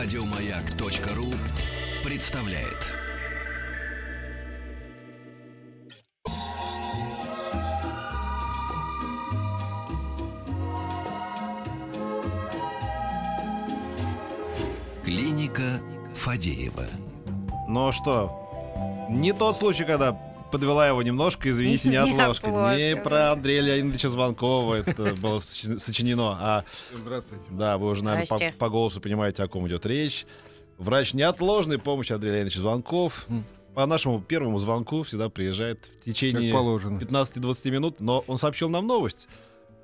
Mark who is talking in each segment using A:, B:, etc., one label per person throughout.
A: Радиомаяк.ру представляет. Клиника Фадеева.
B: Ну что, не тот случай, когда подвела его немножко, извините, не
C: Не
B: отложка.
C: отложка,
B: Не про Андрея Леонидовича Звонкова это было сочи- сочинено, а
D: Здравствуйте.
B: да, вы уже, наверное, по, по голосу понимаете, о ком идет речь. Врач неотложной помощи Андрей Леонидович Звонков. По нашему первому звонку всегда приезжает в течение
D: положено.
B: 15-20 минут, но он сообщил нам новость.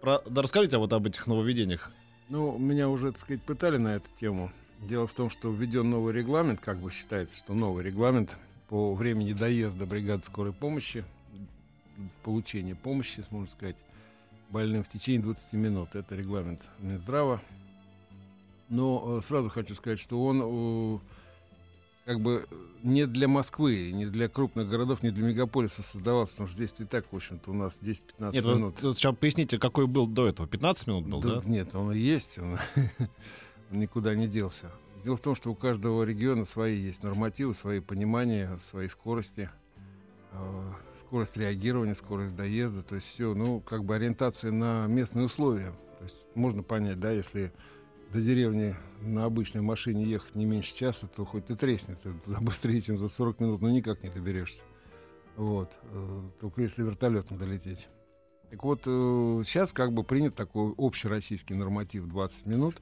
B: Про... Да расскажите вот об этих нововведениях.
D: Ну, меня уже, так сказать, пытали на эту тему. Дело в том, что введен новый регламент, как бы считается, что новый регламент по времени доезда бригады скорой помощи, получения помощи, можно сказать, больным в течение 20 минут. Это регламент Минздрава. Но э, сразу хочу сказать, что он э, как бы не для Москвы, не для крупных городов, не для мегаполиса создавался, потому что здесь и так, в общем-то, у нас 10-15
B: Нет, вы
D: минут.
B: вот сейчас поясните, какой был до этого. 15 минут был, да?
D: Нет, он и есть, он, он никуда не делся. Дело в том, что у каждого региона свои есть нормативы, свои понимания, свои скорости, э, скорость реагирования, скорость доезда, то есть все, ну, как бы ориентация на местные условия. То есть можно понять, да, если до деревни на обычной машине ехать не меньше часа, то хоть ты треснет, ты туда быстрее, чем за 40 минут, но никак не доберешься. Вот. э, Только если вертолетом долететь. Так вот, э, сейчас как бы принят такой общероссийский норматив 20 минут.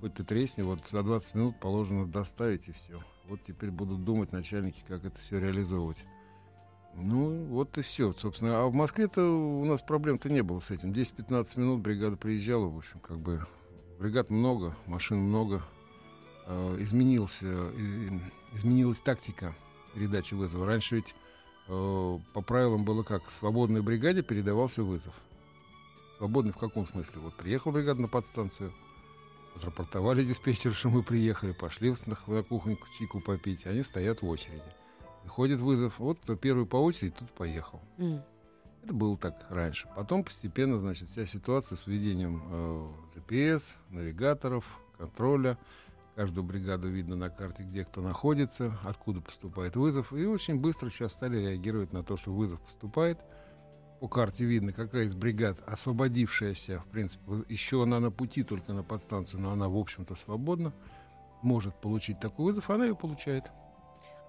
D: Хоть ты тресни, вот за 20 минут положено доставить и все. Вот теперь будут думать начальники, как это все реализовывать. Ну, вот и все, собственно. А в Москве-то у нас проблем-то не было с этим. 10-15 минут бригада приезжала, в общем, как бы бригад много, машин много. Э, изменился, и- изменилась тактика передачи вызова. Раньше ведь э, по правилам было как? Свободной бригаде передавался вызов. Свободный в каком смысле? Вот приехала бригада на подстанцию, отрапортовали диспетчеру, что мы приехали, пошли в- на, кухню чайку попить, они стоят в очереди. Приходит вызов, вот кто первый по очереди, тут поехал.
C: М.
D: Это было так раньше. Потом постепенно, значит, вся ситуация с введением э, GPS, навигаторов, контроля. Каждую бригаду видно на карте, где кто находится, откуда поступает вызов. И очень быстро сейчас стали реагировать на то, что вызов поступает. По карте видно, какая из бригад, освободившаяся, в принципе, еще она на пути только на подстанцию, но она, в общем-то, свободна, может получить такой вызов, она ее получает.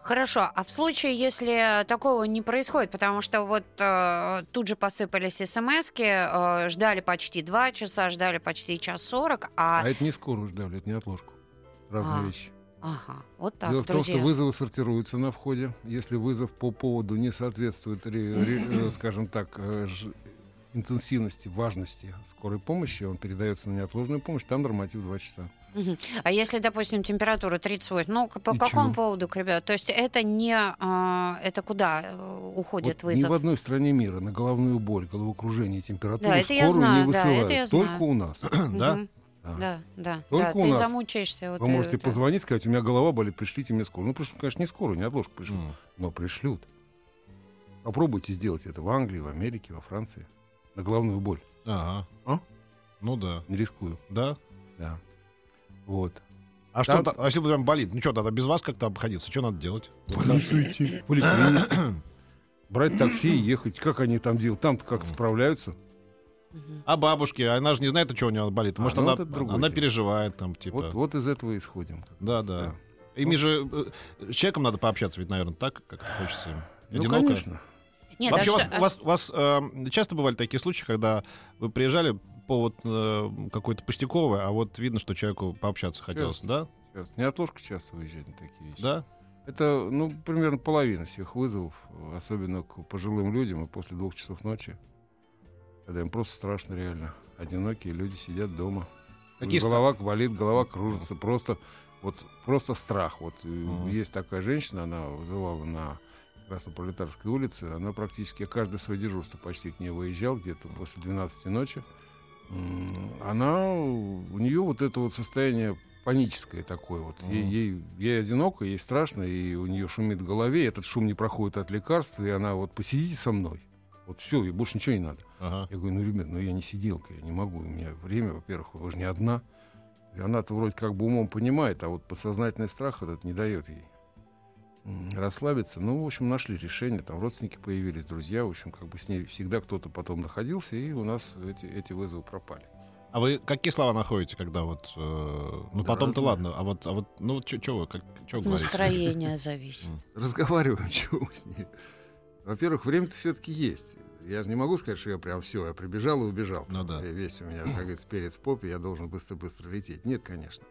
C: Хорошо, а в случае, если такого не происходит, потому что вот э, тут же посыпались смс э, ждали почти два часа, ждали почти час сорок,
D: А,
C: а...
D: это не скорую ждали, это не отложку. Разные
C: А,
D: вещи.
C: Ага, вот так,
D: Дело в том, что вызовы сортируются на входе. Если вызов по поводу не соответствует, э, скажем так, э, интенсивности, важности скорой помощи, он передается на неотложную помощь, там норматив 2 часа.
C: А если, допустим, температура 38, ну, по
D: И
C: какому поводу, ребят? То есть это не... э, это куда э, уходит
D: Вот ни
C: вызов?
D: в одной стране мира на головную боль, головокружение температуру
C: Да, это я
D: скорую
C: знаю,
D: не
C: да,
D: высылают.
C: это я
D: Только
C: знаю.
D: у нас.
B: Да?
D: Да.
C: Да, да,
D: Только
C: да,
D: у
C: ты
D: нас.
C: замучаешься. Вот
D: Вы
C: и-
D: можете
C: да.
D: позвонить, сказать, у меня голова болит, пришлите мне скорую. Ну, пришлют, конечно, не скорую, не отложку пришлют,
B: М.
D: но пришлют. Попробуйте сделать это в Англии, в Америке, во Франции. На головную боль.
B: Ага.
D: А?
B: Ну да.
D: Не рискую.
B: Да?
D: Да. Вот.
B: А
D: Там-
B: что, а если прям болит? Ну что, тогда без вас как-то обходиться? Что надо делать?
D: полицию идти. Брать такси и ехать. Как они там делают? Там-то как справляются.
B: А бабушки, она же не знает, что у нее болит.
D: А,
B: Может,
D: ну,
B: она, она
D: дело.
B: переживает там, типа.
D: Вот, вот из этого исходим.
B: Да,
D: раз,
B: да. Ими же э, с человеком надо пообщаться, ведь, наверное, так, как хочется им.
D: Ну,
B: Одиноко.
D: конечно.
C: Нет,
B: Вообще,
C: а
B: у вас,
C: что-
B: у вас, у вас, э, часто бывали такие случаи, когда вы приезжали повод э, какой-то пустяковый, а вот видно, что человеку пообщаться хотелось,
D: Часто.
B: да?
D: Сейчас. Не отложка часто выезжает на такие вещи.
B: Да?
D: Это, ну, примерно половина всех вызовов, особенно к пожилым людям и после двух часов ночи. Когда им просто страшно реально. Одинокие люди сидят дома.
B: Какие
D: голова болит, голова кружится. Просто, вот, просто страх. Вот
B: Мгм.
D: есть такая женщина, она вызывала на Краснопролетарской улице. Она практически каждое свое дежурство почти к ней выезжал, где-то после 12 ночи. Она, у нее вот это вот состояние паническое такое вот. Ей, ей, ей одиноко, ей страшно, и у нее шумит в голове, этот шум не проходит от лекарств, и она вот посидите со мной. Вот все, и больше ничего не надо.
B: Ага.
D: Я говорю, ну, ребят, ну я не сиделка, я не могу, у меня время, во-первых, вы же не одна. И она-то вроде как бы умом понимает, а вот подсознательный страх этот не дает ей расслабиться. Ну, в общем, нашли решение, там родственники появились, друзья, в общем, как бы с ней всегда кто-то потом находился, и у нас эти, эти вызовы пропали.
B: А вы какие слова находите, когда вот... э, ну,
D: Да
B: потом-то ладно, а вот, а вот ну, вот что вы, как, чё вы говорите?
C: Настроение зависит.
D: Разговариваем, чего мы с ней. Во-первых, время-то все-таки есть. Я же не могу сказать, что я прям все, я прибежал и убежал.
B: Ну да.
D: И Весь у меня, как говорится, перец в попе, я должен быстро-быстро лететь. Нет, конечно.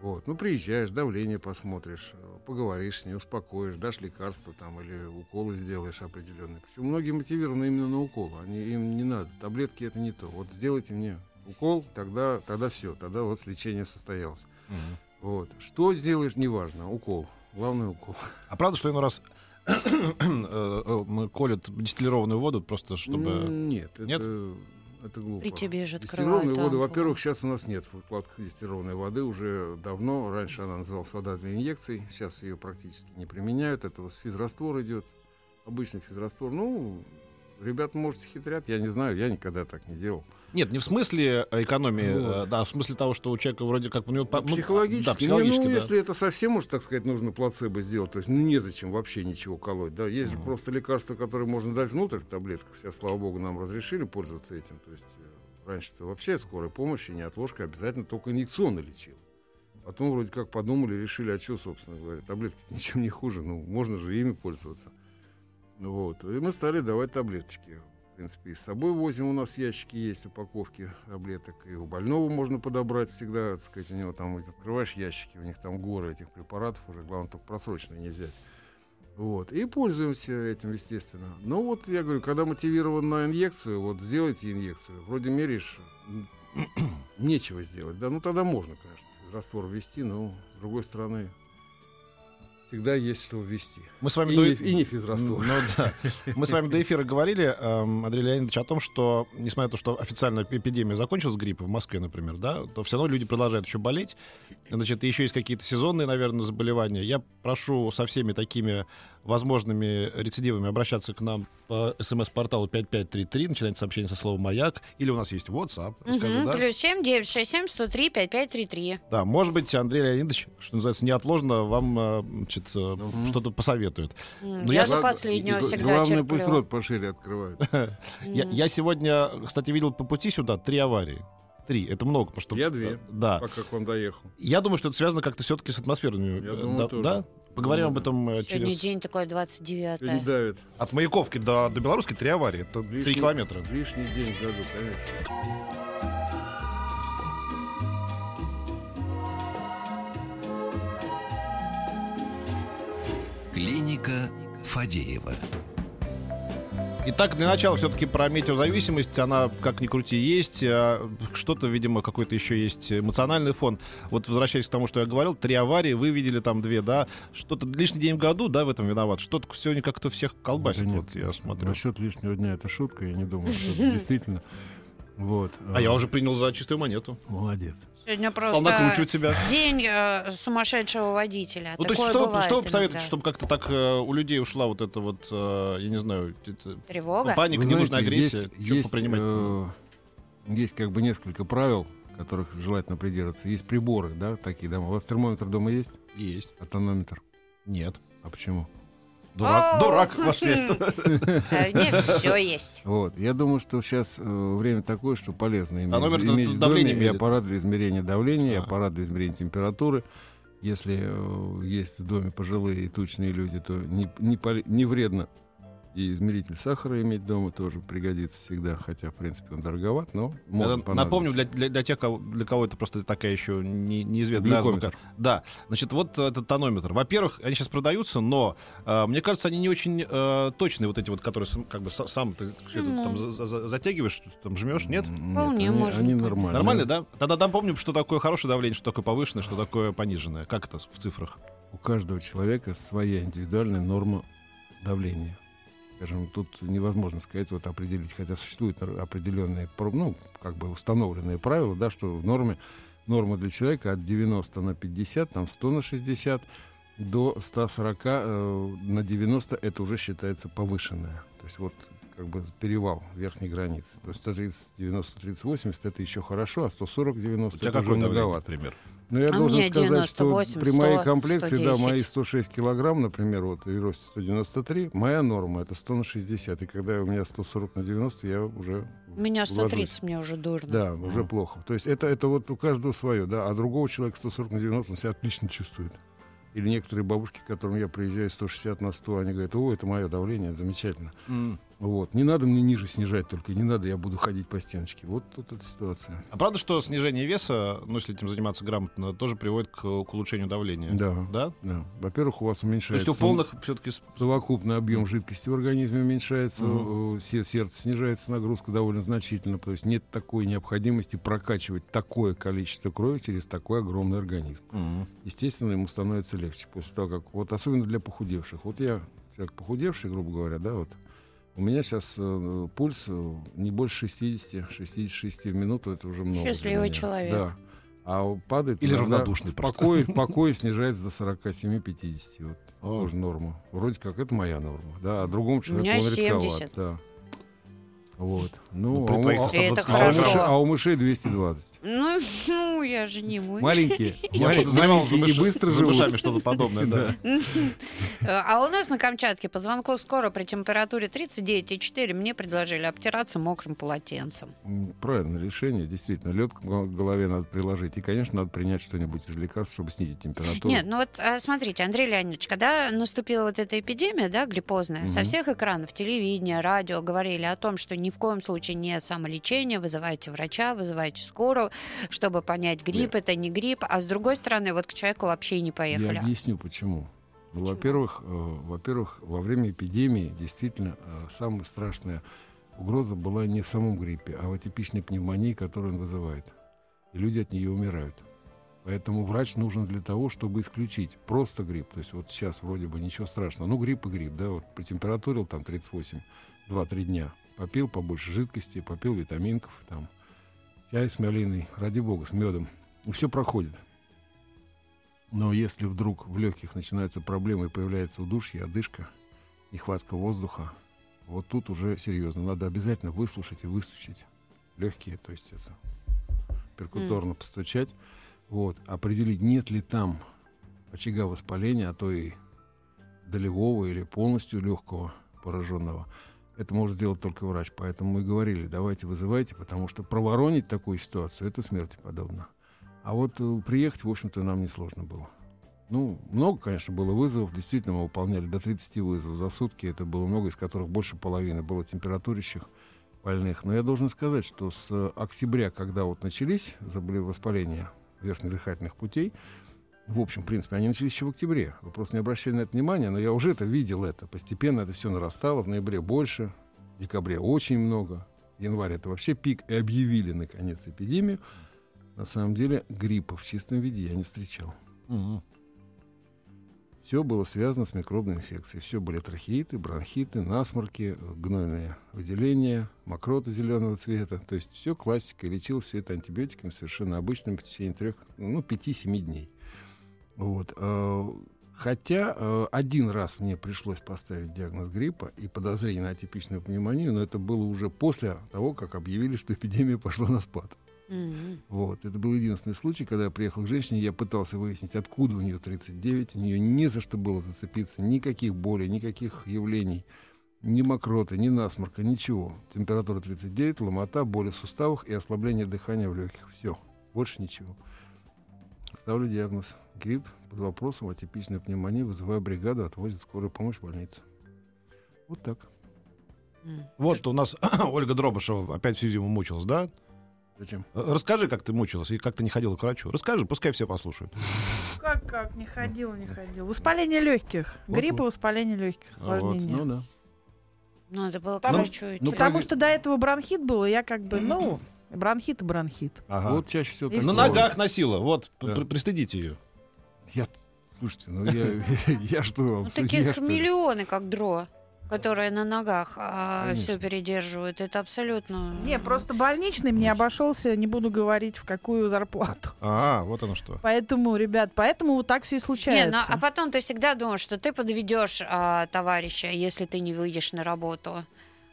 D: Вот. Ну, приезжаешь, давление посмотришь, э, поговоришь с ней, успокоишь, дашь лекарства там или уколы сделаешь определенные. Причем многие мотивированы именно на укол. Они, им не надо. Таблетки это не то. Вот сделайте мне укол, тогда, тогда все, тогда вот лечение состоялось.
B: Мгм.
D: Вот. Что сделаешь, неважно. Укол. Главный укол.
B: А правда, что иной раз э, э, колют дистиллированную воду просто, чтобы...
D: Нет,
B: Нет?
D: это, это глупо.
C: При тебе же
D: воды,
C: ампулу.
D: во-первых, сейчас у нас нет в укладках дистиллированной воды уже давно. Раньше она называлась вода для инъекций, сейчас ее практически не применяют. Это вот физраствор идет, обычный физраствор. Ну, ребята, может, хитрят, я не знаю, я никогда так не делал.
B: Нет, не в смысле экономии,
D: Вот.
B: э, да, в смысле того, что у человека вроде как у него... ну,
D: психологически,
B: да,
D: Не,
B: психологически,
D: ну,
B: да.
D: если это совсем уж, так сказать, нужно плацебо сделать, то есть ну, незачем вообще ничего колоть. Да? Есть
B: Мгм.
D: просто лекарства, которые можно дать внутрь в таблетках. Сейчас, слава богу, нам разрешили пользоваться этим. То есть э, раньше-то вообще скорой помощи, не отложка, обязательно только инъекционно лечил. Потом вроде как подумали, решили, а что, собственно говоря, таблетки ничем не хуже, ну, можно же ими пользоваться. Вот. И мы стали давать таблеточки. Принципе, и с собой возим, у нас в ящике есть упаковки таблеток, и у больного можно подобрать всегда, так сказать, у него там, открываешь ящики, у них там горы этих препаратов уже, главное только просроченные не взять. Вот. И пользуемся этим, естественно. Но вот я говорю, когда мотивирован на инъекцию, вот сделайте инъекцию, вроде меряешь, м, нечего сделать. Да, ну тогда можно, конечно, раствор ввести, но с другой стороны, всегда есть что ввести.
B: Мы с вами
D: И
B: до-
D: и не физраствор.
B: Ну да. Мы с вами до эфира говорили, эм, Андрей Леонидович, о том, что, несмотря на то, что официально эпидемия закончилась гриппа в Москве, например, да, то все равно люди продолжают еще болеть. Значит, еще есть какие-то сезонные, наверное, заболевания. Я прошу со всеми такими возможными рецидивами обращаться к нам по смс-порталу 5533, начинайте сообщение со словом «Маяк», или у нас есть WhatsApp, расскажи,
C: Мгм,
B: да?
C: Плюс семь девять шесть семь сто три пять пять три три.
B: Да, может быть, Андрей Леонидович, что называется, неотложно вам э, значит, э,
D: Мгм.
B: что-то посоветует. Ну,
C: Я
B: я-
C: за последнего
D: г-
C: всегда
D: Главное, пусть
C: терплю.
D: рот пошире открывают.
B: Я, сегодня, кстати, видел по пути сюда три аварии. Три. Это много, потому что...
D: Я две.
B: Да.
D: Пока к вам доехал.
B: Я думаю, что это связано как-то все-таки с атмосферными.
D: Я
B: э,
D: думаю,
B: да,
D: тоже.
B: да? Поговорим об этом э,
C: Сегодня
B: через...
C: день такой 29
D: Передавит.
B: От Маяковки до, до Белорусской три аварии. Это три
D: Лишний-
B: километра.
D: Лишний день в году, конечно.
A: Клиника Фадеева.
B: Итак, для начала все-таки про метеозависимость. Она, как ни крути, есть. А Что-то, видимо, какой-то еще есть эмоциональный фон. Вот возвращаясь к тому, что я говорил, три аварии, вы видели там две, да? Что-то лишний день в году, да, в этом виноват? Что-то сегодня как-то всех колбасит,
D: Да нет,
B: вот я смотрю.
D: Насчет лишнего дня это шутка, я не думаю, что это действительно. Вот.
B: А я уже принял за чистую монету.
D: Молодец.
C: Сегодня просто
B: себя.
C: день э, сумасшедшего водителя.
B: Ну, то есть, что,
C: бывает
B: что вы
C: иногда.
B: посоветуете, чтобы как-то так э, у людей ушла вот эта вот, э, я не знаю, это-
C: Тревога?
B: паника,
D: Вы
B: ненужная агрессия?
D: есть-
B: Чё
D: есть,
B: попринимать?
D: э, есть как бы несколько правил, которых желательно придерживаться. Есть приборы, да, такие дома. У вас термометр дома есть?
B: Есть.
D: А тонометр?
B: Нет.
D: А почему?
B: Дурак,
C: О!
B: дурак, ваше средство.
C: Э, Не все есть.
D: Вот. Я думаю, что сейчас время такое, что полезно иметь,
B: Тонометр это
D: иметь в
B: давление
D: доме и аппарат для измерения давления, и
B: А.
D: аппарат для измерения температуры. Если э, есть в доме пожилые и тучные люди, то не, не, не вредно и измеритель сахара иметь дома тоже пригодится всегда, хотя, в принципе, он дороговат, но может
B: Я Напомню, для, для, для тех, кого, для кого это просто такая еще не, неизвестная азбука. Да, значит, вот этот тонометр. Во-первых, они сейчас продаются, но э, мне кажется, они не очень э, точные, вот эти вот, которые сам- как бы са- сам ты это
C: Ну.
B: там за- за- затягиваешь, там жмешь, нет?
C: Вполне
D: они,
C: можно
D: они нормальные.
B: Нормально, да? Тогда напомним, что такое хорошее давление, что такое повышенное, что такое пониженное. Как это в цифрах?
D: У каждого человека своя индивидуальная норма давления. Скажем, тут невозможно сказать, вот определить, хотя существуют определенные, пр- ну, как бы установленные правила, да, что в норме, норма для человека от 90 на 50, там 100 на 60, до 140 э, на 90 это уже считается повышенная. То есть вот как бы перевал верхней границы. То есть 130, 90, 30, 80 это еще хорошо, а 140, 90
B: У тебя
D: это уже многовато.
B: например?
D: Но я
C: А
D: должен
C: мне
D: сказать,
C: 98,
D: что при моей
C: 100,
D: комплекции, да,
C: 110.
D: мои 106 килограмм, например, вот, и росте 193, моя норма это 100 на 60. И когда у меня 140 на 90, я уже
C: У меня 130,
D: ложусь.
C: мне уже дурно.
D: Да, уже плохо. То есть это, это вот у каждого свое, да, а другого человека 140 на 90, он себя отлично чувствует. Или некоторые бабушки, к которым я приезжаю 160 на 100, они говорят, о, это мое давление, это замечательно. Вот. Не надо мне ниже снижать только, не надо, я буду ходить по стеночке. Вот тут эта ситуация.
B: А правда, что снижение веса, ну, если этим заниматься грамотно, тоже приводит к, к улучшению давления?
D: Да.
B: Да?
D: Да. Во-первых, у вас
B: То
D: уменьшается...
B: есть у полных все-таки...
D: Совокупный объем жидкости в организме уменьшается, се- сердце снижается нагрузка довольно значительно, то есть нет такой необходимости прокачивать такое количество крови через такой огромный организм. Естественно, ему становится легче после того, как вот особенно для похудевших. Вот я человек похудевший, грубо говоря, да, вот у меня сейчас э, пульс э, не больше 60, 66 в минуту, это уже много.
C: Счастливый человек.
D: Да. А падает
B: Или равнодушный просто.
D: покой, покой снижается до 47-50. Вот тоже норма. Вроде как это моя норма, да, а другому человеку
C: меня
D: он
C: 70.
D: редковат, да. Вот.
B: Ну,
D: Ну,
B: при
D: а, у-
B: твоих-то
D: а-
B: 120
C: Это
D: а у мышей, а у мышей 220.
C: Ну, ну, я же не мышь.
D: Маленькие,
B: Я
D: малень-
B: подозревал за,
D: маленькие и быстро
B: за мышами что-то подобное, да.
C: А у нас на Камчатке по звонку скоро при температуре 39,4 мне предложили обтираться мокрым полотенцем.
D: Правильное решение, действительно. Лед к гол- голове надо приложить. И, конечно, надо принять что-нибудь из лекарств, чтобы снизить температуру.
C: Нет, ну вот а, смотрите, Андрей Леонидович, когда наступила вот эта эпидемия, да, гриппозная, со всех экранов, телевидения, радио говорили о том, что ни в коем случае не самолечение, вызывайте врача, вызывайте скорую, чтобы понять, грипп это не грипп, а с другой стороны, вот к человеку вообще и не поехали.
D: Я объясню, почему.
C: Почему?
D: во-первых, э, во-первых, во время эпидемии действительно э, самая страшная угроза была не в самом гриппе, а в атипичной пневмонии, которую он вызывает. И люди от нее умирают. Поэтому врач нужен для того, чтобы исключить просто грипп. То есть вот сейчас вроде бы ничего страшного. Ну, грипп и грипп, да, вот протемпературил там 38, 2-3 дня. Попил побольше жидкости, попил витаминков, там, чай с малиной, ради бога, с медом. И все проходит. Но если вдруг в легких начинаются проблемы и появляется удушье, одышка, нехватка воздуха, вот тут уже серьезно. Надо обязательно выслушать и выстучить легкие, то есть это перкуторно постучать, вот, определить, нет ли там очага воспаления, а то и долевого или полностью легкого пораженного. Это может сделать только врач. Поэтому мы говорили, давайте вызывайте, потому что проворонить такую ситуацию, это смерти подобно. А вот э, приехать, в общем-то, нам несложно было. Ну, много, конечно, было вызовов. Действительно, мы выполняли до 30 вызовов за сутки. Это было много, из которых больше половины было температурящих больных. Но я должен сказать, что с э, октября, когда вот начались заболе- воспаления верхних дыхательных путей, в общем, в принципе, они начались еще в октябре. Вы просто не обращали на это внимания, но я уже это видел это. Постепенно это все нарастало. В ноябре больше, в декабре очень много. В январе это вообще пик. И объявили, наконец, эпидемию. На самом деле гриппа в чистом виде я не встречал.
B: Мгм.
D: Все было связано с микробной инфекцией. Все были трахеиты, бронхиты, насморки, гнойные выделения, мокрота зеленого цвета. То есть все классика. И лечилось все это антибиотиками совершенно обычными в течение трех, ну, пяти-семи дней. Вот. э, Хотя э, один раз мне пришлось поставить диагноз гриппа и подозрение на атипичную пневмонию, но это было уже после того, как объявили, что эпидемия пошла на спад.
C: Мгм.
D: Вот. Это был единственный случай, когда я приехал к женщине, я пытался выяснить, откуда у нее 39, у нее не за что было зацепиться, никаких болей, никаких явлений, ни мокроты, ни насморка, ничего. Температура 39, ломота, боли в суставах и ослабление дыхания в легких. Все, больше ничего. Ставлю диагноз. Грипп под вопросом атипичная пневмония, вызываю бригаду, отвозят скорую помощь в больницу. Вот так.
B: Вот у нас Ольга Дробышева опять всю зиму мучилась, да?
D: Зачем?
B: Э, Расскажи, как ты мучилась и как ты не ходила к врачу. Расскажи, пускай все послушают.
E: Как, как? Не ходил, не ходил. Воспаление легких.
D: Вот,
E: Грипп и
D: вот.
E: воспаление легких.
B: А вот,
E: Осложнение.
D: Ну да.
C: Надо было к
E: Потому-
C: врачу идти.
D: ну,
E: Потому что до этого бронхит был, и я как бы, ну, бронхит и бронхит.
B: Ага.
D: Вот чаще всего
B: На ногах носила. Вот,
D: Да.
B: при- пристыдите ее.
D: Я, слушайте, ну я, я что вам,
C: Ну, таких миллионы, как Дро, которые на ногах
D: Конечно.
C: все передерживают. Это абсолютно...
E: Не, просто больничный мне обошелся, не буду говорить, в какую зарплату.
B: А, вот оно что.
E: Поэтому, ребят, поэтому вот так все и
C: Не,
E: случается.
C: ну, а потом ты всегда думаешь, что ты подведешь а, товарища, если ты не выйдешь на работу.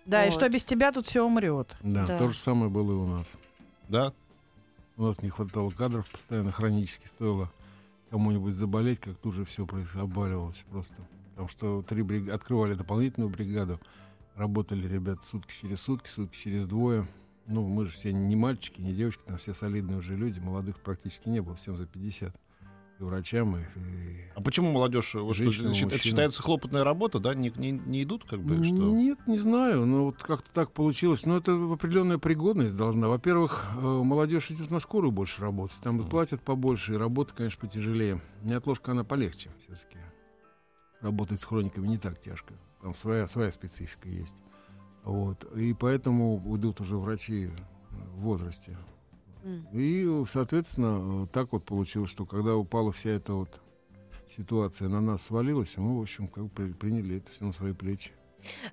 E: Да, и
C: Вот.
E: что без тебя тут все умрет.
D: Да,
C: Да.
D: то же самое было и у нас.
B: Да?
D: У нас не хватало кадров, постоянно хронически стоило кому-нибудь заболеть, как тут же все обваливалось просто. Потому что три бриг- открывали дополнительную бригаду, работали ребята сутки через сутки, сутки через двое. Ну, мы же все не мальчики, не девочки, там все солидные уже люди, молодых практически не было, всем за 50. И врачам, и, и-
B: А почему молодежь, вот что,
D: Женщинам,
B: счит- это считается хлопотная работа, да? Не, не, не идут, как бы, что?
D: Нет, не знаю, но вот как-то так получилось. Но это определенная пригодность должна. Во-первых, э, молодежь идет на скорую больше работать. Там платят побольше, и работа, конечно, потяжелее. Неотложка, она полегче все-таки. Работать с хрониками не так тяжко. Там своя, своя специфика есть. Вот. И поэтому идут уже врачи в возрасте. И, соответственно, так вот получилось, что когда упала вся эта вот ситуация на нас свалилась, мы, в общем, как бы при- приняли это все на свои плечи.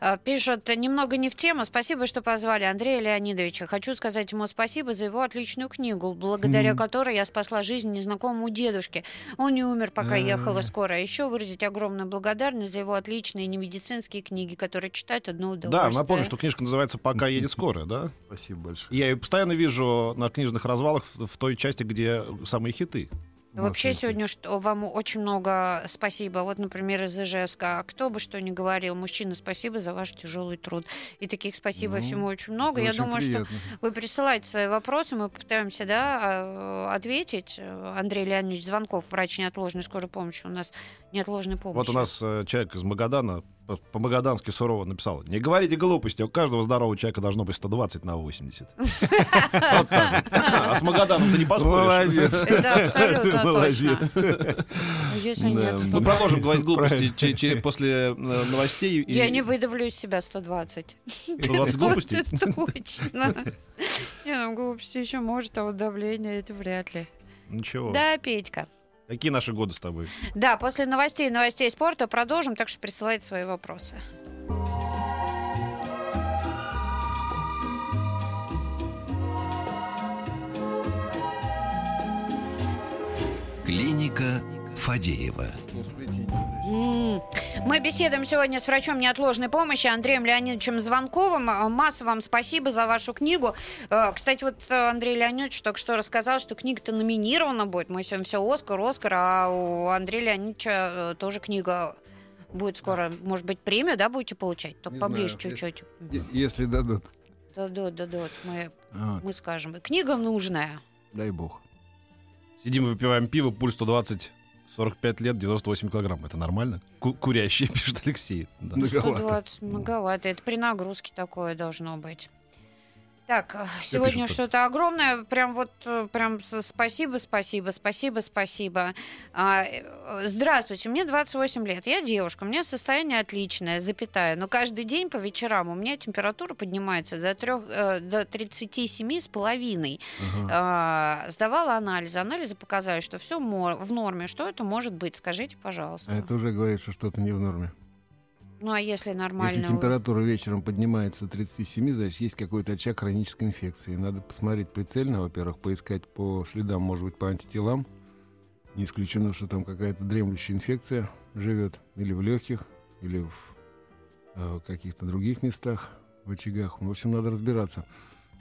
C: А, Пишет, немного не в тему. Спасибо, что позвали Андрея Леонидовича. Хочу сказать ему спасибо за его отличную книгу, благодаря
D: Мгм.
C: которой я спасла жизнь незнакомому дедушке. Он не умер, пока
D: А.
C: ехала скорая. Еще выразить огромную благодарность за его отличные немедицинские книги, которые читать одно удовольствие.
B: Да, напомню, что книжка называется «Пока едет скорая», да?
D: Спасибо большое.
B: Я ее постоянно вижу на книжных развалах в той части, где самые хиты.
C: Вообще
D: Массовый
C: сегодня что, вам очень много спасибо. Вот, например, из Ижевска. А Кто бы что ни говорил, мужчина, спасибо за ваш тяжелый труд. И таких спасибо
D: Ну,
C: всему очень много. Я
D: очень
C: думаю, что
D: приятно.
C: вы присылаете свои вопросы, мы попытаемся да, а, ответить. Андрей Леонидович Звонков, врач неотложной скорой помощи. У нас неотложной помощи.
B: Вот у нас э, человек из Магадана по-магадански сурово написал. Не говорите глупости, у каждого здорового человека должно быть 120 на 80. Вот так вот. А с Магаданом ты не поспоришь.
D: Молодец.
C: Это абсолютно
D: молодец.
C: точно. Если
D: Да,
C: нет, то
B: Мы продолжим говорить глупости после э, новостей.
C: я не выдавлю из себя 120.
B: 120 глупостей?
C: Точно. Не, ну глупости еще может, а вот давление это вряд ли.
B: Ничего.
C: Да, Петька.
B: Какие наши годы с тобой?
C: Да, после новостей и новостей спорта продолжим, так что присылайте свои вопросы.
A: Клиника Фадеева.
C: Мы беседуем сегодня с врачом неотложной помощи Андреем Леонидовичем Звонковым. А, Масса вам спасибо за вашу книгу. Э, Кстати, вот э, Андрей Леонидович только что рассказал, что книга-то номинирована будет. Мы сегодня все Оскар, Оскар, а у Андрея Леонидовича э, тоже книга будет скоро, может быть, премию, да, будете получать? Только
D: Не
C: поближе
D: знаю,
C: чуть-чуть.
D: Если дадут.
C: Да, да, да, да, мы,
D: Вот.
C: мы скажем. Книга нужная.
D: Дай бог.
B: Сидим, выпиваем пиво, пульс 120, 45 лет, 98 килограмм. Это нормально? Ку- курящий, пишет Алексей. Да.
D: Многовато.
C: 120 многовато. Это при нагрузке такое должно быть. Так, э, сегодня что-то огромное. Прям вот, э, прям спасибо, спасибо, спасибо, спасибо. А, э, Здравствуйте, мне 28 лет. Я девушка, у меня состояние отличное, запятая. Но каждый день по вечерам у меня температура поднимается до, трех, э, до 37 с половиной. А, Сдавала анализы. Анализы показали, что все в норме. Что это может быть? Скажите, пожалуйста.
D: А это уже говорит, что что-то не в норме.
C: Ну, а если нормально?
D: Если температура вечером поднимается до 37, значит, есть какой-то очаг хронической инфекции. Надо посмотреть прицельно, во-первых, поискать по следам, может быть, по антителам. Не исключено, что там какая-то дремлющая инфекция живет или в легких, или в э, каких-то других местах, в очагах. В общем, надо разбираться.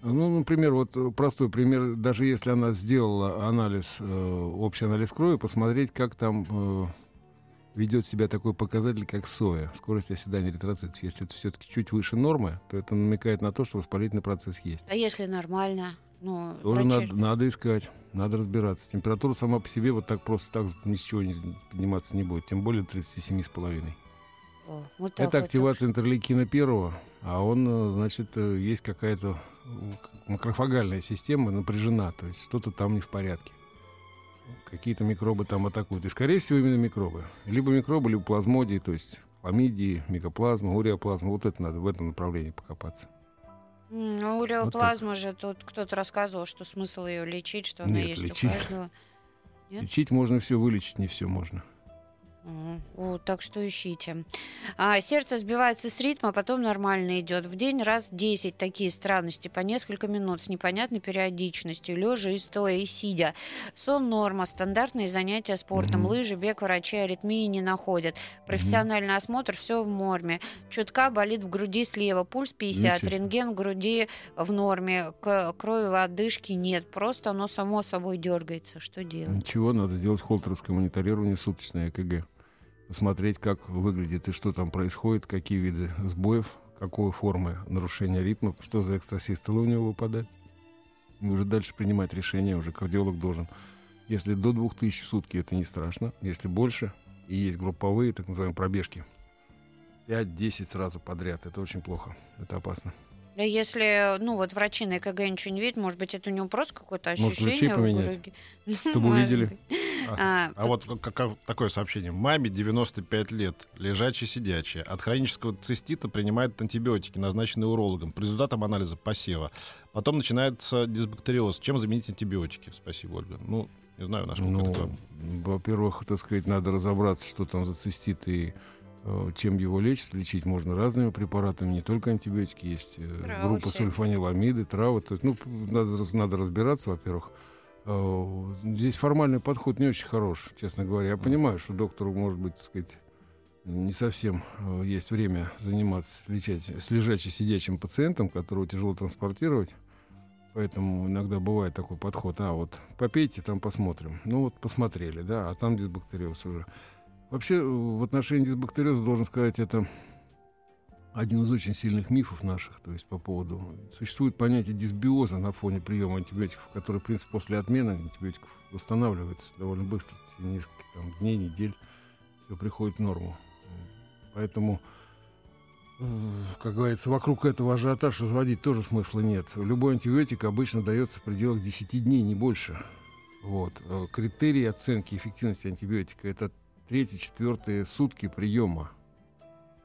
D: Ну, например, вот э, простой пример. Даже если она сделала анализ, э, общий анализ крови, посмотреть, как там э, ведет себя такой показатель, как соя, скорость оседания эритроцитов. Если это все-таки чуть выше нормы, то это намекает на то, что воспалительный процесс есть.
C: А если нормально? Ну,
D: Тоже
C: врачи-
D: надо, надо искать, надо разбираться. Температура сама по себе вот так просто так ни с чего не подниматься не будет, тем более 37,5.
C: О, вот так
D: Это
C: вот.
D: активация интерлейкина первого, а он, э, значит, э, есть какая-то э, макрофагальная система напряжена, то есть что-то там не в порядке. Какие-то микробы там атакуют. И, скорее всего, именно микробы. Либо микробы, либо плазмодии, то есть хламидии, микоплазма, уреоплазма. Вот это надо в этом направлении покопаться.
C: Ну, уреоплазма же, тут кто-то рассказывал, что смысл ее лечить, что она
D: Нет,
C: есть
D: лечить.
C: у каждого. Нет?
D: Лечить можно все, вылечить не все можно.
C: О, так что ищите. А, сердце сбивается с ритма, потом нормально идет. В день раз 10 такие странности по несколько минут с непонятной периодичностью, лежа и стоя, и сидя. Сон норма, стандартные занятия спортом,
D: Мгм.
C: лыжи, бег, врачи аритмии не находят. Профессиональный осмотр, все в норме. Чутка болит в груди слева, пульс 50,
D: Ничего
C: рентген в груди в норме, к- крови в отдышке нет. Просто оно само собой дергается. Что делать?
D: Ничего, надо сделать холтерское мониторирование суточное ЭКГ. Посмотреть, как выглядит и что там происходит, какие виды сбоев, какой формы нарушения ритма, что за экстрасистолы у него выпадает. И уже дальше принимать решение, уже кардиолог должен. Если до 2000 в сутки, это не страшно. Если больше, и есть групповые, так называемые пробежки, 5-10 сразу подряд, это очень плохо, это опасно.
C: Если, ну, вот врачи на ЭКГ ничего не видят, может быть, это у него просто какое-то
D: Может, ключи
C: ощущение в
D: поменять? Чтобы
C: Может
D: увидели.
B: А,
C: А,
B: вот как- как- такое сообщение. Маме 95 лет, лежачая-сидячая. От хронического цистита принимает антибиотики, назначенные урологом. По результатам анализа посева. Потом начинается дисбактериоз. Чем заменить антибиотики? Спасибо, Ольга. Ну, не знаю, насколько
D: Ну,
B: это...
D: во-первых, так сказать, надо разобраться, что там за цистит и э, чем его лечат. Лечить можно разными препаратами, не только антибиотики. Есть э,
C: Травы
D: группа сульфаниламиды, травы. То есть, ну, надо, надо разбираться, во-первых. Э, Здесь формальный подход не очень хорош, честно говоря. Я понимаю, что доктору, может быть, так сказать, не совсем э, есть время заниматься лечать, с лежачим сидячим пациентом, которого тяжело транспортировать. Поэтому иногда бывает такой подход. А вот попейте, там посмотрим. Ну вот посмотрели, да, а там дисбактериоз уже. Вообще э, в отношении дисбактериоза должен сказать, это один из очень сильных мифов наших, то есть по поводу... Существует понятие дисбиоза на фоне приема антибиотиков, который, в принципе, после отмены антибиотиков восстанавливается довольно быстро, через несколько там, дней, недель, все приходит в норму. Поэтому, э, как говорится, вокруг этого ажиотаж разводить тоже смысла нет. Любой антибиотик обычно дается в пределах 10 дней, не больше. Вот. Э, Критерий оценки эффективности антибиотика это третьи, четвертые сутки приема.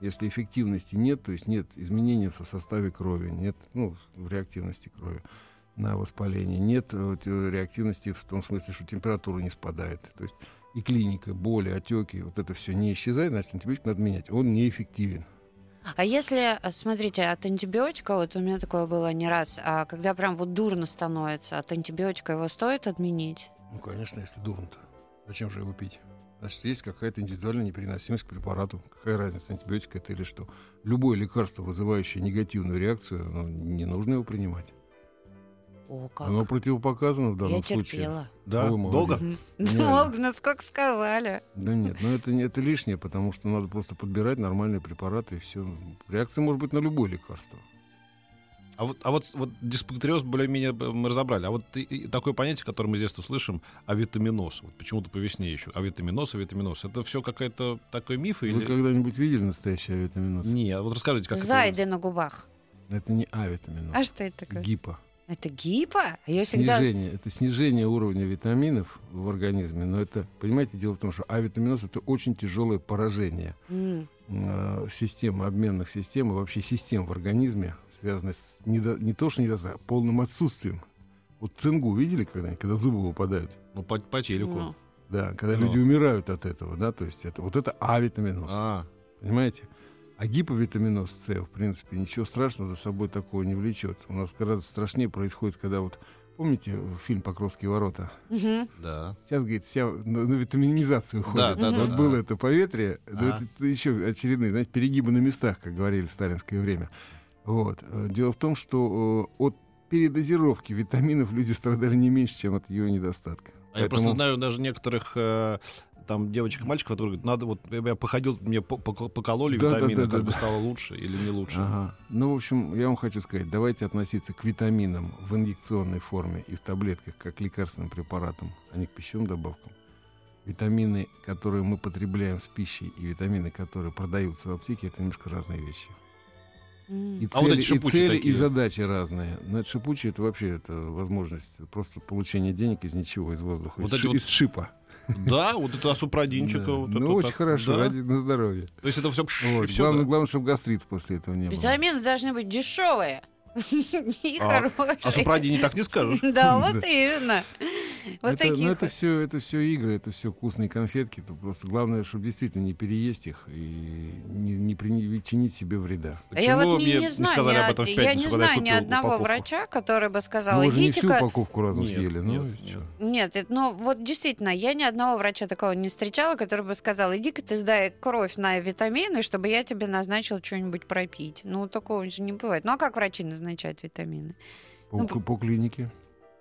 D: Если эффективности нет, то есть нет изменений в составе крови, нет ну, в реактивности крови на воспаление, нет э, те- реактивности в том смысле, что температура не спадает. То есть и клиника, боли, отеки, вот это все не исчезает, значит антибиотик надо менять. Он неэффективен.
C: А если, э, смотрите, от антибиотика, вот у меня такое было не раз, а когда прям вот дурно становится, от антибиотика его стоит отменить?
D: Ну, конечно, если дурно-то. Зачем же его пить? Значит, есть какая-то индивидуальная непереносимость к препарату. Какая разница, антибиотик это или что? Любое лекарство, вызывающее негативную реакцию, ну, не нужно его принимать.
C: О, как.
D: Оно противопоказано в данном
C: Я
D: случае.
C: терпела.
B: Да,
D: Ой,
B: долго?
C: Долго, ну сколько сказали.
D: Да нет, но это, не- это лишнее, потому что надо просто подбирать нормальные препараты и все. Реакция может быть на любое лекарство.
B: А вот, а вот, вот дисбактериоз более-менее мы разобрали. А вот и- и такое понятие, которое мы с детства слышим, авитаминоз. Вот почему-то по весне еще. Авитаминоз, авитаминоз. Это все какая-то такой миф?
D: Вы
B: Или...
D: когда-нибудь видели настоящий авитаминоз?
B: Нет, вот расскажите, как
C: Зайды на губах.
D: Это не авитаминоз.
C: А что это такое?
D: Гипо.
C: Это гипо? А Я всегда...
D: Снижение. Это снижение уровня витаминов в организме. Но это, понимаете, дело в том, что авитаминоз это очень тяжелое поражение
C: М,
D: э, системы, обменных систем и вообще систем в организме, связанных с недо- не то, что недостатком, а полным отсутствием. Вот цингу видели когда-нибудь, когда зубы выпадают?
B: Ну, по, по телеку.
C: ну.
D: Да, когда
B: Ну.
D: люди умирают от этого, да, то есть это вот это авитаминоз,
B: А,
D: понимаете? А гиповитаминоз С, в принципе, ничего страшного за собой такого не влечет. У нас гораздо страшнее происходит, когда вот, помните фильм «Покровские ворота»?
C: Мгм.
B: да.
D: Сейчас, говорит, вся на, на витаминизацию
B: Да,
D: уходит.
B: да,
C: да,
D: вот
B: да.
D: было это поветрие, но
B: Ага.
D: это, это еще очередные, знаете, перегибы на местах, как говорили в сталинское время. Вот. Э, Дело в том, что э, от передозировки витаминов люди страдали не меньше, чем от ее недостатка.
B: А я
D: Поэтому-
B: просто знаю даже некоторых э, там девочек и мальчиков, которые говорят, надо вот, я походил, мне по- по- покололи
D: Да, да,
B: витамины,
D: да,
B: как
D: да,
B: бы
D: да.
B: стало лучше или не лучше.
D: Ага. Ну, в общем, я вам хочу сказать, давайте относиться к витаминам в инъекционной форме и в таблетках как к лекарственным препаратам, а не к пищевым добавкам. Витамины, которые мы потребляем с пищей, и витамины, которые продаются в аптеке, это немножко разные вещи. И
B: А вот
D: цели,
B: эти
D: и, цели, и задачи разные. Но это шипучие, это вообще это возможность просто получения денег из ничего, из воздуха,
B: Вот
D: из,
B: эти
D: ши-
B: вот
D: из шипа.
B: Да, вот это асупрадинчика.
D: Да.
B: вот
D: ну,
B: это
D: очень
B: так,
D: хорошо,
B: да.
D: ради на здоровье.
B: То есть это все...
D: Вот. Главное, главное, чтобы гастрит после этого не было.
C: Витамины должны быть дешевые и
B: А-
C: хорошие.
B: А супрадине так не скажешь.
C: Да, вот именно. Вот
D: это, ну,
C: таких
D: это
C: вот.
D: все, это все игры, это все вкусные конфетки. Тут просто главное, чтобы действительно не переесть их и не, не причинить себе вреда.
C: А Я вот не, не знаю,
B: сказали
C: ни
B: об этом в
C: од- я
B: пятницу,
C: не
B: когда я
C: знаю ни одного
B: упаковку?
C: врача, который бы сказал,
D: Ну, вы же не всю
C: идите-ка...
D: упаковку разом
B: Нет,
D: съели. ну,
B: нет, нет.
C: Нет, это- ну вот действительно, я ни одного врача такого не встречала, который бы сказал, иди-ка ты сдай кровь на витамины, чтобы я тебе назначил что-нибудь пропить. Ну, такого же не бывает. Ну, а как врачи назначают витамины?
D: По,
C: Ну,
D: по клинике.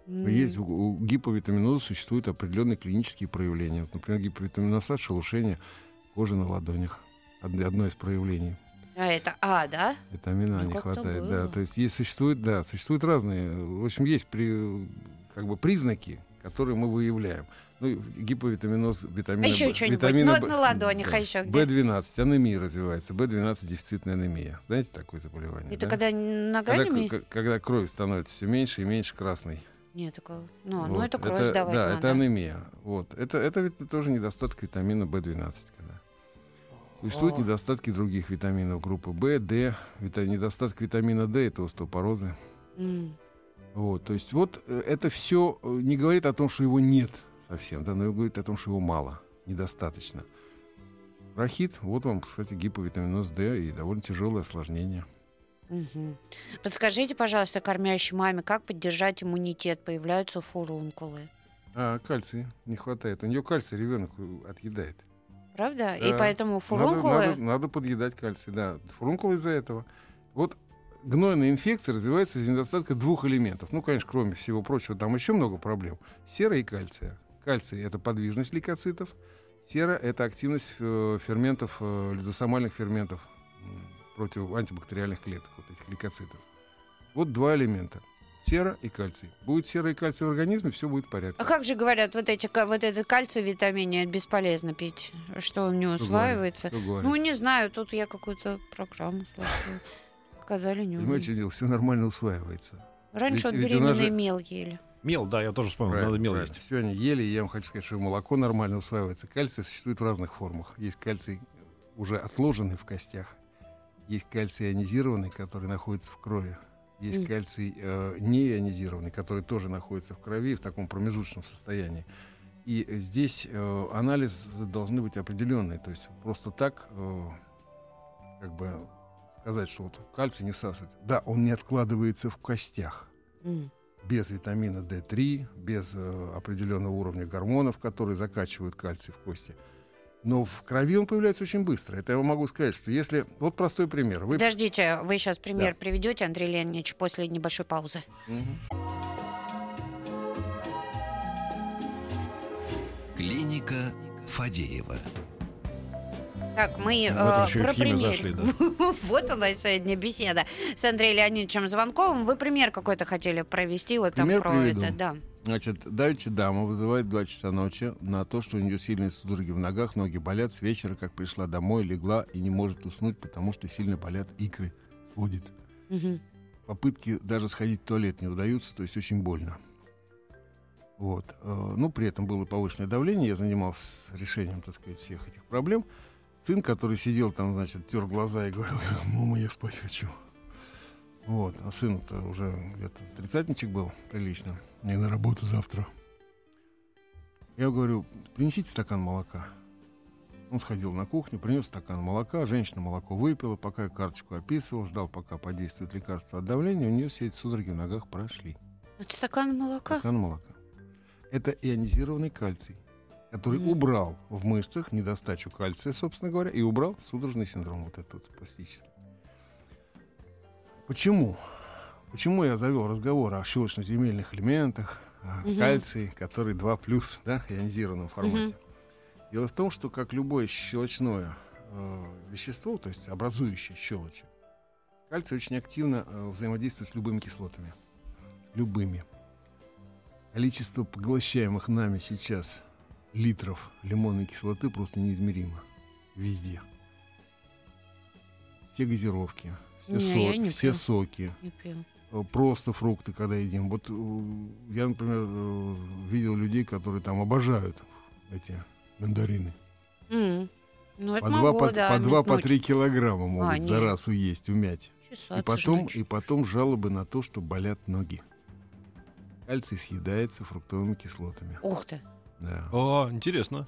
D: Есть у, у гиповитаминоза существуют определенные клинические проявления. Вот, например, гиповитаминоза шелушение кожи на ладонях. Од- Одно из проявлений.
C: А это А, да?
D: Витамина А
C: Ну,
D: не хватает,
C: было.
D: да. То есть есть существуют, да, существуют разные. В общем, есть при, как бы признаки, которые мы выявляем. Ну, гиповитаминоз, витамина
C: А еще что-нибудь?
D: витамина
C: Ну, вот на ладонях,
D: да.
C: а еще где?
D: B12, анемия развивается. B12 дефицитная анемия. Знаете такое заболевание?
C: Это
D: да?
C: когда
D: когда,
C: ногами?
D: к- когда кровь становится все меньше и меньше красной.
C: Нет, такого. Ну, ну
D: Вот.
C: это кровь сдавать
D: Да,
C: надо.
D: это анемия. Вот. Это, это ведь тоже недостаток витамина В12. Когда. Существуют
C: О.
D: недостатки других витаминов группы В, Д. Вита- недостаток витамина D это остеопорозы.
C: М.
D: Вот. То есть вот э, это все не говорит о том, что его нет совсем, да, но говорит о том, что его мало, недостаточно. Рахит, вот вам, кстати, гиповитаминоз D и довольно тяжелое осложнение.
C: Мгм. Подскажите, пожалуйста, кормящей маме, как поддержать иммунитет? Появляются фурункулы.
D: А кальций не хватает. У нее кальций ребенок отъедает.
C: Правда? И
D: Да.
C: поэтому
D: Надо,
C: фурункулы...
D: надо, надо подъедать кальций, да. Фурункулы из-за этого. Вот гнойная инфекция развивается из недостатка двух элементов. Ну, конечно, кроме всего прочего, там еще много проблем. Сера и кальция. Кальций — это подвижность лейкоцитов. Сера — это активность э, ферментов, э, лизосомальных ферментов против антибактериальных клеток, вот этих лейкоцитов. Вот два элемента. Сера и кальций. Будет сера и кальций в организме, все будет в порядке.
C: А как же говорят, вот, эти, вот этот кальций в витамине бесполезно пить, что он не
D: Кто говорит?
C: усваивается?
D: Кто говорит?
C: Ну, не знаю, тут я какую-то программу слушала. Сказали, не
D: Понимаете, дело? Все нормально усваивается.
C: Раньше
D: ведь-
C: вот беременные
D: же-
C: мел ели.
B: Мел, да, я тоже вспомнил, надо мел есть.
D: Все они ели, я вам хочу сказать, что молоко нормально усваивается. Кальций существует в разных формах. Есть кальций уже отложенный в костях, есть кальций ионизированный, который находится в крови, есть
C: Мгм.
D: кальций э, неионизированный, который тоже находится в крови в таком промежуточном состоянии. И здесь э, анализы должны быть определенные. То есть просто так, э, как бы сказать, что вот кальций не всасывается. Да, он не откладывается в костях
C: М.
D: без витамина D3, без э, определенного уровня гормонов, которые закачивают кальций в кости. Но в крови он появляется очень быстро. Это я вам могу сказать, что если... Вот простой пример. Вы...
C: Подождите, вы сейчас пример
D: Да.
C: приведете, Андрей Леонидович, после небольшой паузы.
D: Мгм.
A: Клиника Фадеева.
C: Так, мы
B: этом
C: э,
B: еще и в
C: про пример.
B: зашли, да.
C: Вот у нас сегодня беседа с Андреем Леонидовичем Звонковым. Вы пример какой-то хотели провести вот там
D: Пример
C: про
D: приведу.
C: это, да.
D: Значит, давеча дама вызывает в 2 часа ночи на то, что у нее сильные судороги в ногах, ноги болят. С вечера, как пришла домой, легла и не может уснуть, потому что сильно болят икры. Сводит.
C: Мгм.
D: попытки даже сходить в туалет не удаются, то есть очень больно. Вот. Э, Ну, при этом было повышенное давление, я занимался решением, так сказать, всех этих проблем. Сын, который сидел там, значит, тер глаза и говорил, мама, я спать хочу. Вот. А сын-то уже где-то тридцатничек был прилично. Мне на работу завтра. Я говорю, принесите стакан молока. Он сходил на кухню, принес стакан молока, женщина молоко выпила, пока я карточку описывал, ждал, пока подействует лекарство от давления, у нее все эти судороги в ногах прошли.
C: Это стакан молока?
D: Стакан молока. Это ионизированный кальций, который
C: Мгм.
D: убрал в мышцах недостачу кальция, собственно говоря, и убрал судорожный синдром вот этот вот пластический. Почему? Почему я завел разговор о щелочно-земельных элементах, о
C: Мгм.
D: кальции, который 2 плюс, да, ионизированном формате? Дело в том, что как любое щелочное э, вещество, то есть образующее щелочи, кальций очень активно э, взаимодействует с любыми кислотами. Любыми. Количество поглощаемых нами сейчас литров лимонной кислоты просто неизмеримо. Везде. Все газировки, все,
C: Не,
D: со-
C: я не
D: все
C: пью.
D: соки,
C: Не пью.
D: э, просто фрукты, когда едим. Вот э, я, например, э, видел людей, которые там обожают эти мандарины.
C: М. Ну,
D: По два,
C: могу,
D: по,
C: да,
D: по два, по три килограмма могут
C: А,
D: за
C: нет.
D: раз уесть, умять.
C: Чесаться
D: И потом, и потом жалобы на то, что болят ноги. Кальций съедается фруктовыми кислотами.
C: Ух ты.
D: Да.
B: О, интересно.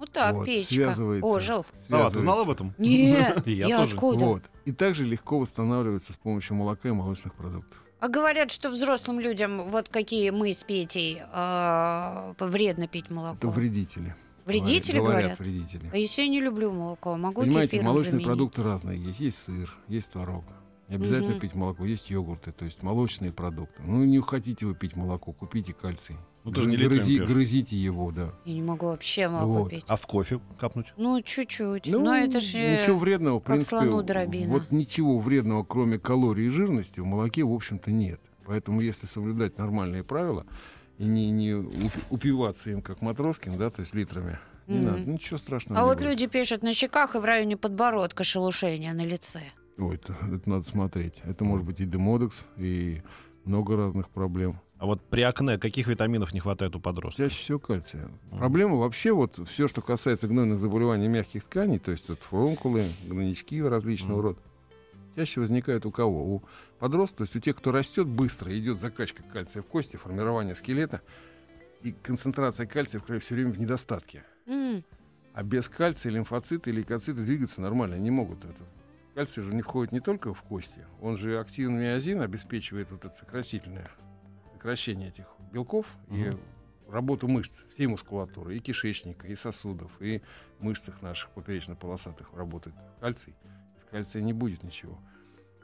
C: Вот так,
D: Вот,
C: печка.
D: связывается.
C: Ожил.
B: А, ты знал об
D: Связывается.
B: этом?
C: Нет,
B: И я
C: я
B: тоже.
C: откуда?
D: Вот. И также легко восстанавливается с помощью молока и молочных продуктов.
C: А говорят, что взрослым людям, вот какие мы с Петей, э, вредно пить молоко.
D: Это вредители.
C: Вредители
D: говорят?
C: говорят?
D: вредители.
C: А если я не люблю молоко, могу
D: Понимаете,
C: кефиром
D: молочные
C: заменить?
D: продукты разные есть. Есть сыр, есть творог. Не обязательно
C: Мгм.
D: пить молоко. Есть йогурты, то есть молочные продукты. Ну, не хотите вы пить молоко, купите кальций.
B: Ну, ты же не литрами
D: Грызи- грызите его, да.
C: Я не могу вообще молоко
D: Вот.
C: пить.
B: А в кофе капнуть?
C: Ну, чуть-чуть.
D: Ну,
C: Но это же...
D: Ничего вредного, в
C: как
D: принципе.
C: слону дробина.
D: Вот ничего вредного, кроме калорий и жирности, в молоке, в общем-то, нет. Поэтому, если соблюдать нормальные правила и не, не уп- упиваться им, как Матроскин, да, то есть литрами, не
C: Мгм.
D: надо, ничего страшного
C: А
D: не
C: вот
D: будет.
C: люди пишут на щеках и в районе подбородка шелушение на лице.
D: Ой, это, это надо смотреть. Это может быть и демодекс, и много разных проблем.
B: А вот при акне каких витаминов не хватает у подростков?
D: Чаще всего кальция. Проблема вообще вот все, что касается гнойных заболеваний мягких тканей, то есть вот фурункулы, гнойнички различного
B: Мгм.
D: рода, чаще возникает у кого? У подростков, то есть у тех, кто растет быстро, идет закачка кальция в кости, формирование скелета, и концентрация кальция в крови все время в недостатке.
C: М,
D: А без кальция лимфоциты и лейкоциты двигаться нормально не могут. Это. Кальций же не входит не только в кости, он же активный миозин обеспечивает вот это сокращительное сокращение этих белков и
B: Мгм.
D: работу мышц, всей мускулатуры, и кишечника, и сосудов, и мышцах наших поперечно-полосатых работает кальций. Без кальция не будет ничего.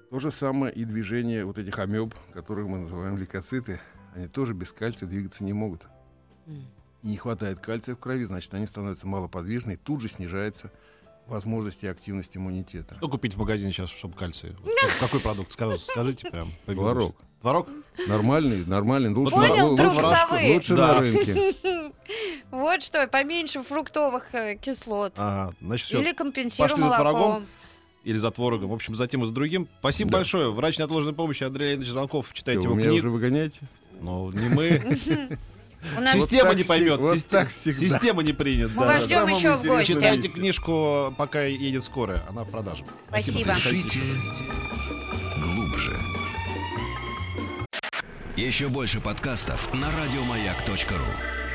D: То же самое и движение вот этих амеб, которых мы называем лейкоциты, они тоже без кальция двигаться не могут и не хватает кальция в крови, значит, они становятся малоподвижны, и тут же снижается возможность и активность иммунитета.
B: Что купить в магазине сейчас, чтобы кальций? Вот какой продукт? Скажите, скажите прям.
D: Творог.
B: Творог?
D: Нормальный, нормальный. Лучше,
C: Понял,
D: на, лучше, лучше
B: Да.
D: на рынке.
C: Вот что, поменьше фруктовых э, кислот.
B: Ага, значит, все.
C: Или компенсируем
B: Пошли за творогом?
C: молоком.
B: Или за творогом. В общем, за тем и за другим. Спасибо
D: Да.
B: большое. Врач неотложной помощи Андрей Леонидович Звонков. Читайте
D: Что,
B: его
D: вы меня
B: книгу.
D: уже выгоняете?
B: Ну, не мы.
C: Нас
D: Вот
B: Система
D: так
B: не поймет.
D: вот
B: Систе-
D: так всегда.
B: Система не принят.
C: Мы
B: да.
C: вас ждем еще в гости.
B: Читайте книжку, пока едет скорая. Она в продаже.
C: Спасибо.
A: Дышите глубже. Еще больше подкастов на радиомаяк.ру.